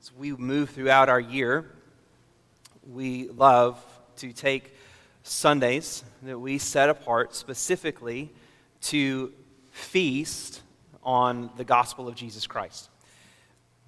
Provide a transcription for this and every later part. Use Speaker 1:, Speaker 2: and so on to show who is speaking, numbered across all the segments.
Speaker 1: As we move throughout our year, we love to take Sundays that we set apart specifically to feast on the gospel of Jesus Christ.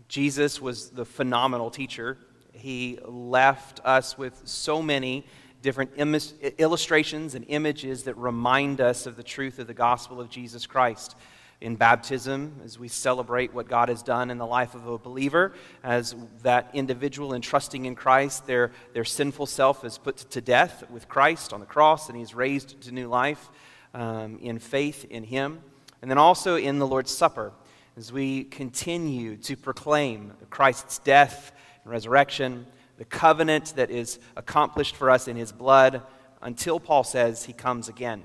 Speaker 1: Jesus was the phenomenal teacher. He left us with so many different Im- illustrations and images that remind us of the truth of the gospel of Jesus Christ. In baptism, as we celebrate what God has done in the life of a believer, as that individual entrusting in Christ, their, their sinful self is put to death with Christ on the cross, and he's raised to new life um, in faith in him. And then also in the Lord's Supper, as we continue to proclaim Christ's death and resurrection, the covenant that is accomplished for us in his blood until Paul says he comes again.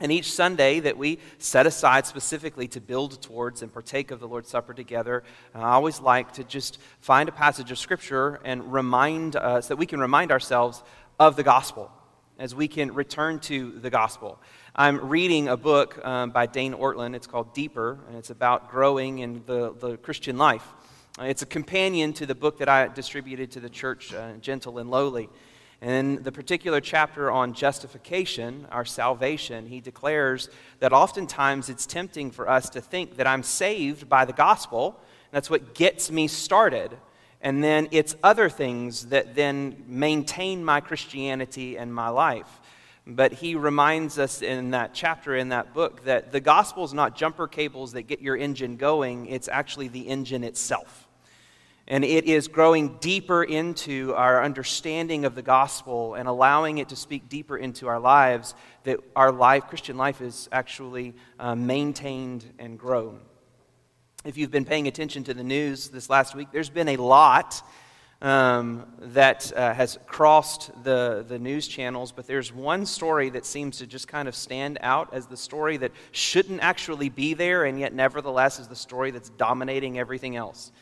Speaker 1: And each Sunday that we set aside specifically to build towards and partake of the Lord's Supper together, I always like to just find a passage of Scripture and remind us that we can remind ourselves of the gospel as we can return to the gospel. I'm reading a book um, by Dane Ortlund. It's called Deeper, and it's about growing in the, the Christian life. Uh, it's a companion to the book that I distributed to the church, uh, Gentle and Lowly. In the particular chapter on justification, our salvation, he declares that oftentimes it's tempting for us to think that I'm saved by the gospel. That's what gets me started. And then it's other things that then maintain my Christianity and my life. But he reminds us in that chapter, in that book, that the gospel is not jumper cables that get your engine going, it's actually the engine itself. And it is growing deeper into our understanding of the gospel and allowing it to speak deeper into our lives that our life, Christian life, is actually uh, maintained and grown. If you've been paying attention to the news this last week, there's been a lot um, that uh, has crossed the, the news channels, but there's one story that seems to just kind of stand out as the story that shouldn't actually be there, and yet nevertheless is the story that's dominating everything else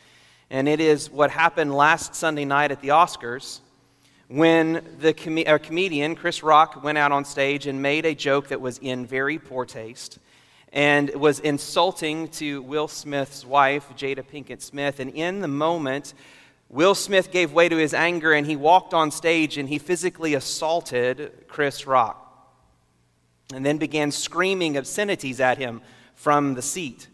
Speaker 1: and it is what happened last Sunday night at the Oscars when the com- uh, comedian Chris Rock went out on stage and made a joke that was in very poor taste and was insulting to Will Smith's wife, Jada Pinkett Smith. And in the moment, Will Smith gave way to his anger and he walked on stage and he physically assaulted Chris Rock and then began screaming obscenities at him from the seat.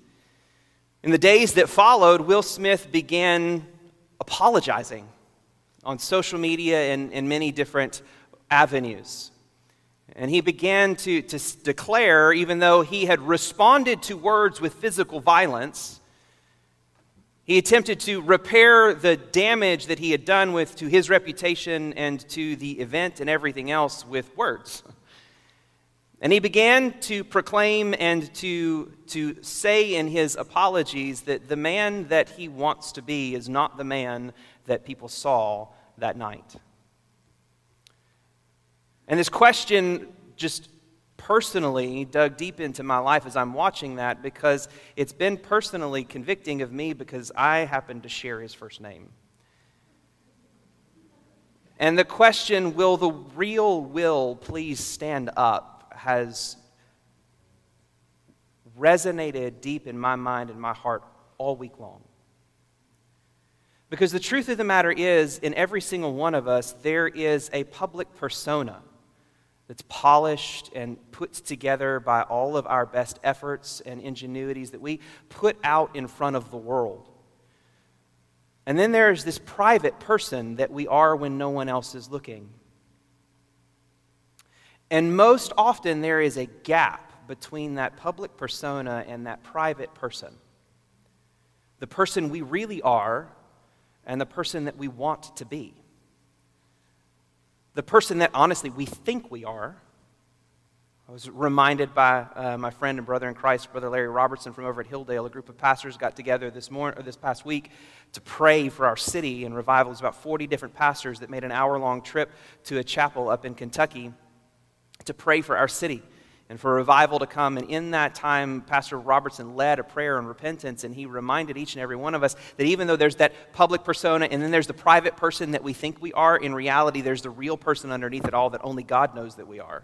Speaker 1: In the days that followed, Will Smith began apologizing on social media and in many different avenues. And he began to, to declare, even though he had responded to words with physical violence, he attempted to repair the damage that he had done with, to his reputation and to the event and everything else with words. And he began to proclaim and to, to say in his apologies that the man that he wants to be is not the man that people saw that night. And this question just personally dug deep into my life as I'm watching that because it's been personally convicting of me because I happen to share his first name. And the question, will the real will please stand up? Has resonated deep in my mind and my heart all week long. Because the truth of the matter is, in every single one of us, there is a public persona that's polished and put together by all of our best efforts and ingenuities that we put out in front of the world. And then there's this private person that we are when no one else is looking. And most often, there is a gap between that public persona and that private person. The person we really are and the person that we want to be. The person that honestly we think we are. I was reminded by uh, my friend and brother in Christ, Brother Larry Robertson from over at Hilldale. A group of pastors got together this morning, or this past week, to pray for our city and revival. It was about 40 different pastors that made an hour-long trip to a chapel up in Kentucky to pray for our city and for revival to come. And in that time, Pastor Robertson led a prayer and repentance, and he reminded each and every one of us that even though there's that public persona and then there's the private person that we think we are, in reality, there's the real person underneath it all that only God knows that we are.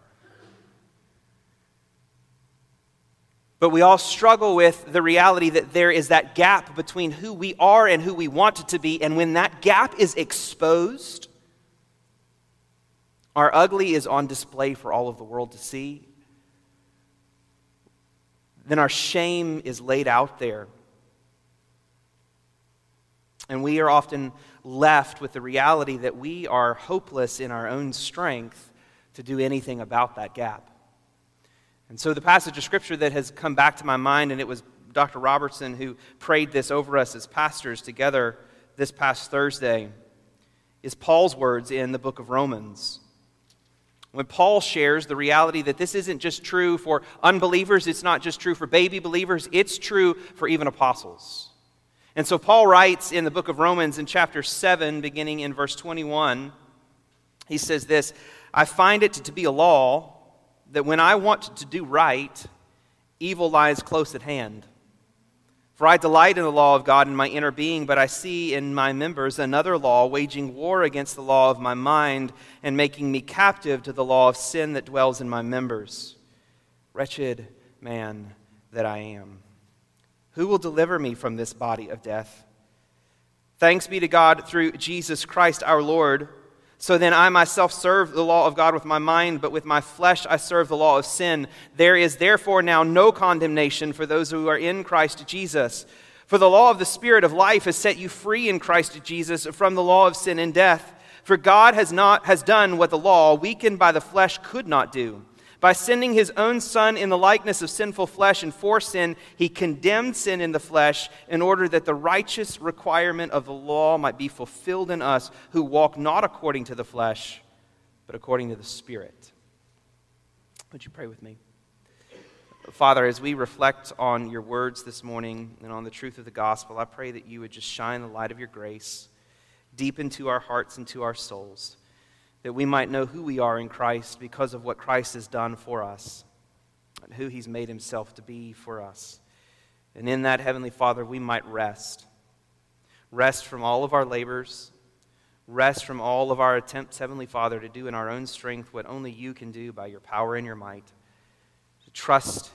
Speaker 1: But we all struggle with the reality that there is that gap between who we are and who we want to be. And when that gap is exposed, our ugly is on display for all of the world to see. Then our shame is laid out there. And we are often left with the reality that we are hopeless in our own strength to do anything about that gap. And so, the passage of scripture that has come back to my mind, and it was Dr. Robertson who prayed this over us as pastors together this past Thursday, is Paul's words in the book of Romans. When Paul shares the reality that this isn't just true for unbelievers, it's not just true for baby believers, it's true for even apostles. And so Paul writes in the book of Romans in chapter 7, beginning in verse 21, he says this I find it to be a law that when I want to do right, evil lies close at hand. For I delight in the law of God in my inner being, but I see in my members another law, waging war against the law of my mind and making me captive to the law of sin that dwells in my members. Wretched man that I am. Who will deliver me from this body of death? Thanks be to God through Jesus Christ our Lord. So then I myself serve the law of God with my mind, but with my flesh I serve the law of sin. There is therefore now no condemnation for those who are in Christ Jesus. For the law of the Spirit of life has set you free in Christ Jesus from the law of sin and death. For God has, not, has done what the law, weakened by the flesh, could not do. By sending his own Son in the likeness of sinful flesh and for sin, he condemned sin in the flesh in order that the righteous requirement of the law might be fulfilled in us who walk not according to the flesh, but according to the Spirit. Would you pray with me? Father, as we reflect on your words this morning and on the truth of the gospel, I pray that you would just shine the light of your grace deep into our hearts and to our souls that we might know who we are in Christ because of what Christ has done for us and who he's made himself to be for us. And in that, Heavenly Father, we might rest. Rest from all of our labors, rest from all of our attempts, Heavenly Father, to do in our own strength what only you can do by your power and your might. To trust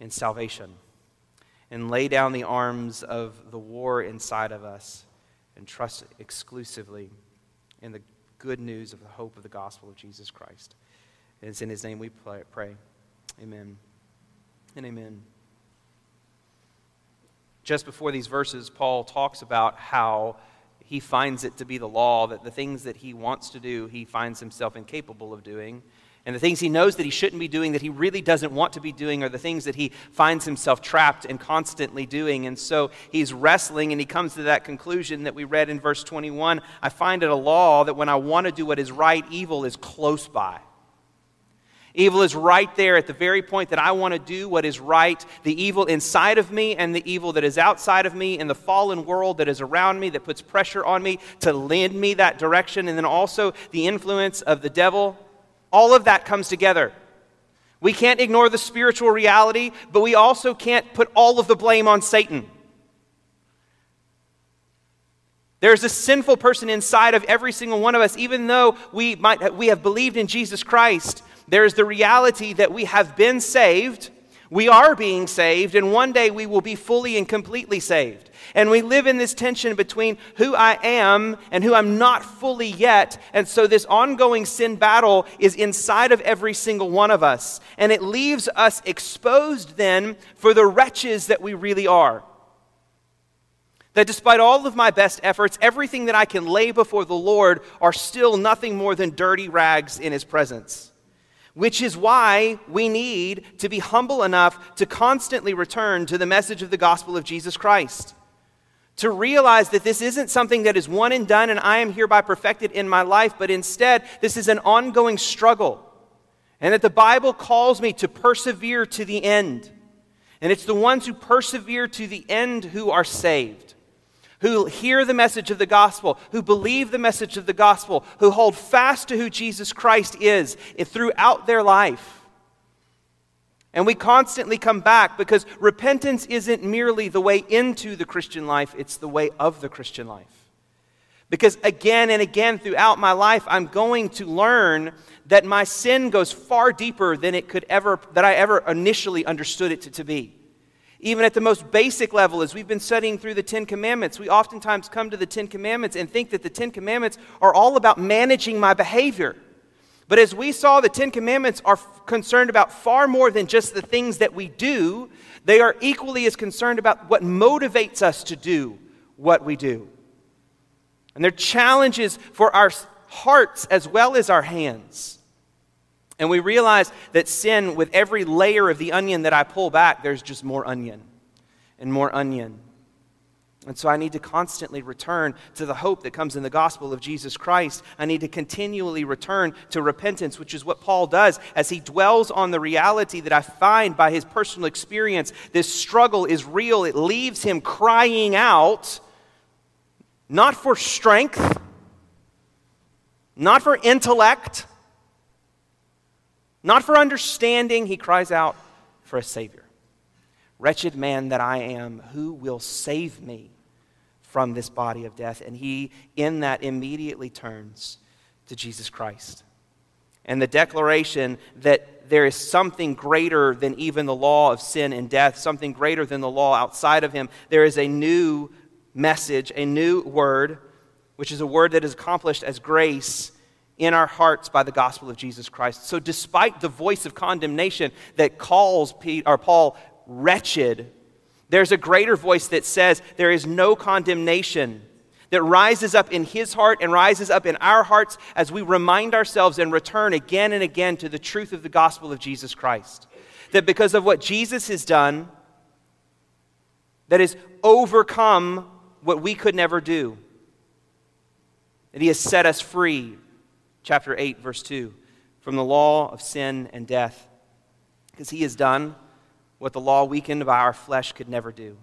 Speaker 1: in salvation and lay down the arms of the war inside of us and trust exclusively in the good news of the hope of the gospel of Jesus Christ. And it's in his name we pray. Amen and amen. Just before these verses, Paul talks about how he finds it to be the law that the things that he wants to do, he finds himself incapable of doing. And the things he knows that he shouldn't be doing, that he really doesn't want to be doing, are the things that he finds himself trapped and constantly doing. And so he's wrestling and he comes to that conclusion that we read in verse 21 I find it a law that when I want to do what is right, evil is close by. Evil is right there at the very point that I want to do what is right. The evil inside of me and the evil that is outside of me in the fallen world that is around me that puts pressure on me to lead me that direction. And then also the influence of the devil all of that comes together. We can't ignore the spiritual reality, but we also can't put all of the blame on Satan. There's a sinful person inside of every single one of us, even though we, might, we have believed in Jesus Christ. There's the reality that we have been saved, we are being saved, and one day we will be fully and completely saved. And we live in this tension between who I am and who I'm not fully yet. And so this ongoing sin battle is inside of every single one of us. And it leaves us exposed then for the wretches that we really are. That despite all of my best efforts, everything that I can lay before the Lord are still nothing more than dirty rags in His presence which is why we need to be humble enough to constantly return to the message of the gospel of Jesus Christ to realize that this isn't something that is one and done and I am hereby perfected in my life, but instead, this is an ongoing struggle. And that the Bible calls me to persevere to the end. And it's the ones who persevere to the end who are saved, who hear the message of the gospel, who believe the message of the gospel, who hold fast to who Jesus Christ is throughout their life. And we constantly come back because repentance isn't merely the way into the Christian life, it's the way of the Christian life. Because again and again throughout my life, I'm going to learn that my sin goes far deeper than it could ever, that I ever initially understood it to, to be. Even at the most basic level, as we've been studying through the Ten Commandments, we oftentimes come to the Ten Commandments and think that the Ten Commandments are all about managing my behavior. But as we saw, the Ten Commandments are f- concerned about far more than just the things that we do, they are equally as concerned about what motivates us to do what we do. And they're challenges for our hearts as well as our hands. And we realize that sin, with every layer of the onion that I pull back, there's just more onion and more onion. And so I need to constantly return to the hope that comes in the gospel of Jesus Christ. I need to continually return to repentance, which is what Paul does as he dwells on the reality that I find by his personal experience. This struggle is real. It leaves him crying out, not for strength, not for intellect, not for understanding. He cries out for a Savior. Wretched man that I am, who will save me from this body of death? And he, in that, immediately turns to Jesus Christ. And the declaration that there is something greater than even the law of sin and death, something greater than the law outside of him. There is a new message, a new word, which is a word that is accomplished as grace in our hearts by the gospel of Jesus Christ. So, despite the voice of condemnation that calls Pete, or Paul wretched, there's a greater voice that says there is no condemnation that rises up in his heart and rises up in our hearts as we remind ourselves and return again and again to the truth of the gospel of Jesus Christ. That because of what Jesus has done, that has overcome what we could never do, that he has set us free chapter 8, verse 2, from the law of sin and death, because he has done what the law weakened by our flesh could never do.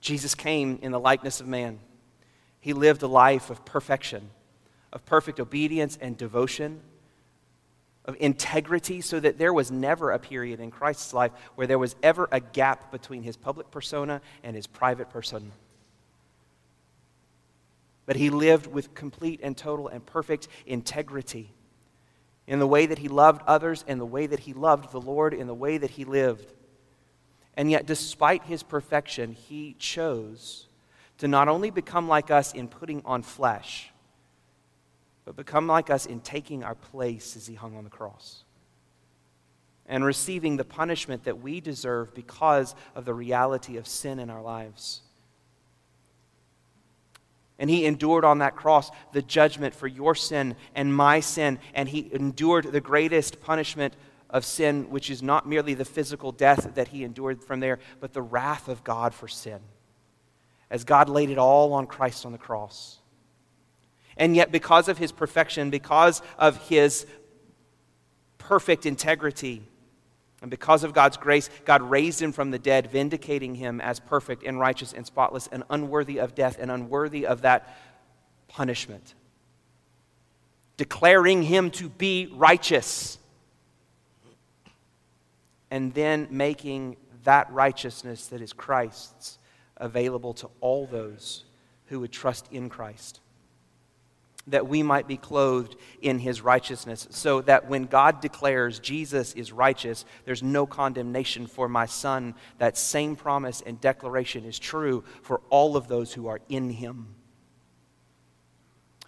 Speaker 1: Jesus came in the likeness of man. He lived a life of perfection, of perfect obedience and devotion, of integrity, so that there was never a period in Christ's life where there was ever a gap between his public persona and his private persona but he lived with complete and total and perfect integrity in the way that he loved others, in the way that he loved the Lord, in the way that he lived. And yet, despite his perfection, he chose to not only become like us in putting on flesh, but become like us in taking our place as he hung on the cross and receiving the punishment that we deserve because of the reality of sin in our lives. And he endured on that cross the judgment for your sin and my sin. And he endured the greatest punishment of sin, which is not merely the physical death that he endured from there, but the wrath of God for sin. As God laid it all on Christ on the cross. And yet, because of his perfection, because of his perfect integrity, and because of God's grace, God raised him from the dead, vindicating him as perfect and righteous and spotless and unworthy of death and unworthy of that punishment. Declaring him to be righteous. And then making that righteousness that is Christ's available to all those who would trust in Christ that we might be clothed in his righteousness, so that when God declares Jesus is righteous, there's no condemnation for my son. That same promise and declaration is true for all of those who are in him,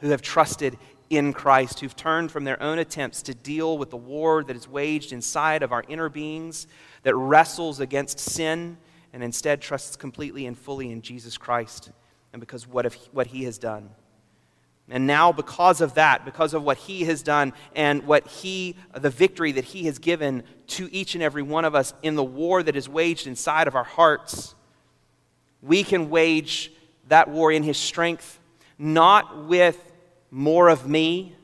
Speaker 1: who have trusted in Christ, who've turned from their own attempts to deal with the war that is waged inside of our inner beings, that wrestles against sin, and instead trusts completely and fully in Jesus Christ and because what, if, what he has done. And now, because of that, because of what he has done and what he, the victory that he has given to each and every one of us in the war that is waged inside of our hearts, we can wage that war in his strength, not with more of me,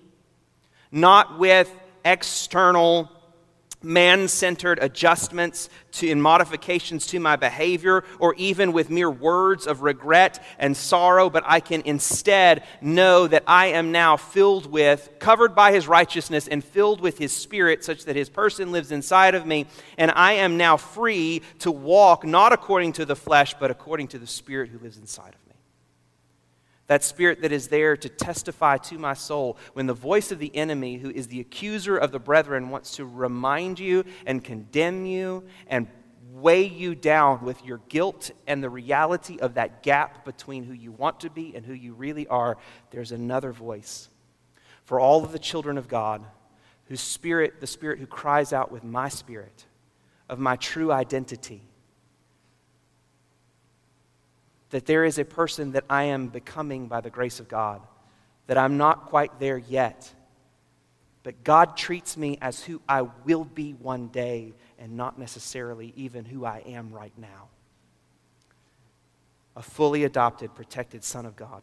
Speaker 1: not with external man centered adjustments to, and modifications to my behavior, or even with mere words of regret and sorrow, but I can instead know that I am now filled with, covered by his righteousness, and filled with his spirit, such that his person lives inside of me, and I am now free to walk not according to the flesh, but according to the spirit who lives inside of me. That spirit that is there to testify to my soul when the voice of the enemy, who is the accuser of the brethren, wants to remind you and condemn you and weigh you down with your guilt and the reality of that gap between who you want to be and who you really are, there's another voice. For all of the children of God, whose spirit, the spirit who cries out with my spirit of my true identity, that there is a person that I am becoming by the grace of God, that I'm not quite there yet. But God treats me as who I will be one day and not necessarily even who I am right now. A fully adopted, protected Son of God.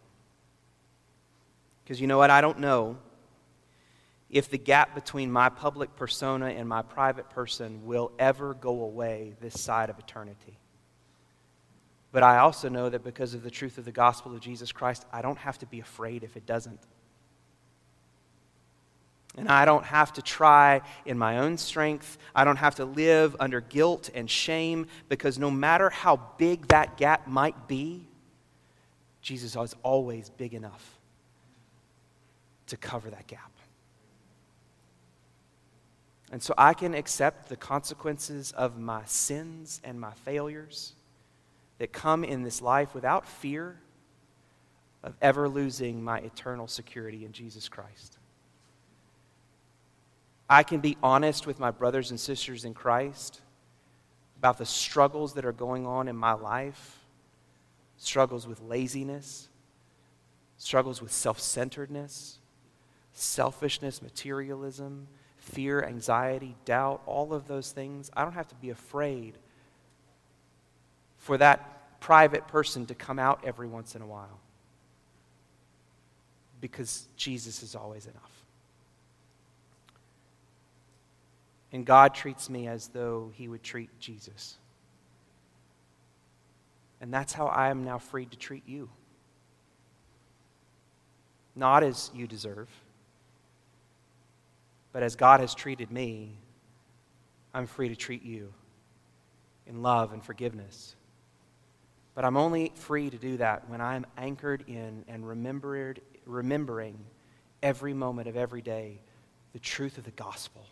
Speaker 1: Because you know what? I don't know if the gap between my public persona and my private person will ever go away this side of eternity. But I also know that because of the truth of the gospel of Jesus Christ, I don't have to be afraid if it doesn't. And I don't have to try in my own strength. I don't have to live under guilt and shame because no matter how big that gap might be, Jesus is always big enough to cover that gap. And so I can accept the consequences of my sins and my failures that come in this life without fear of ever losing my eternal security in Jesus Christ. I can be honest with my brothers and sisters in Christ about the struggles that are going on in my life struggles with laziness, struggles with self centeredness, selfishness, materialism, fear, anxiety, doubt, all of those things. I don't have to be afraid for that private person to come out every once in a while. Because Jesus is always enough. And God treats me as though he would treat Jesus. And that's how I am now free to treat you. Not as you deserve, but as God has treated me, I'm free to treat you in love and forgiveness. But I'm only free to do that when I'm anchored in and remembered, remembering every moment of every day the truth of the gospel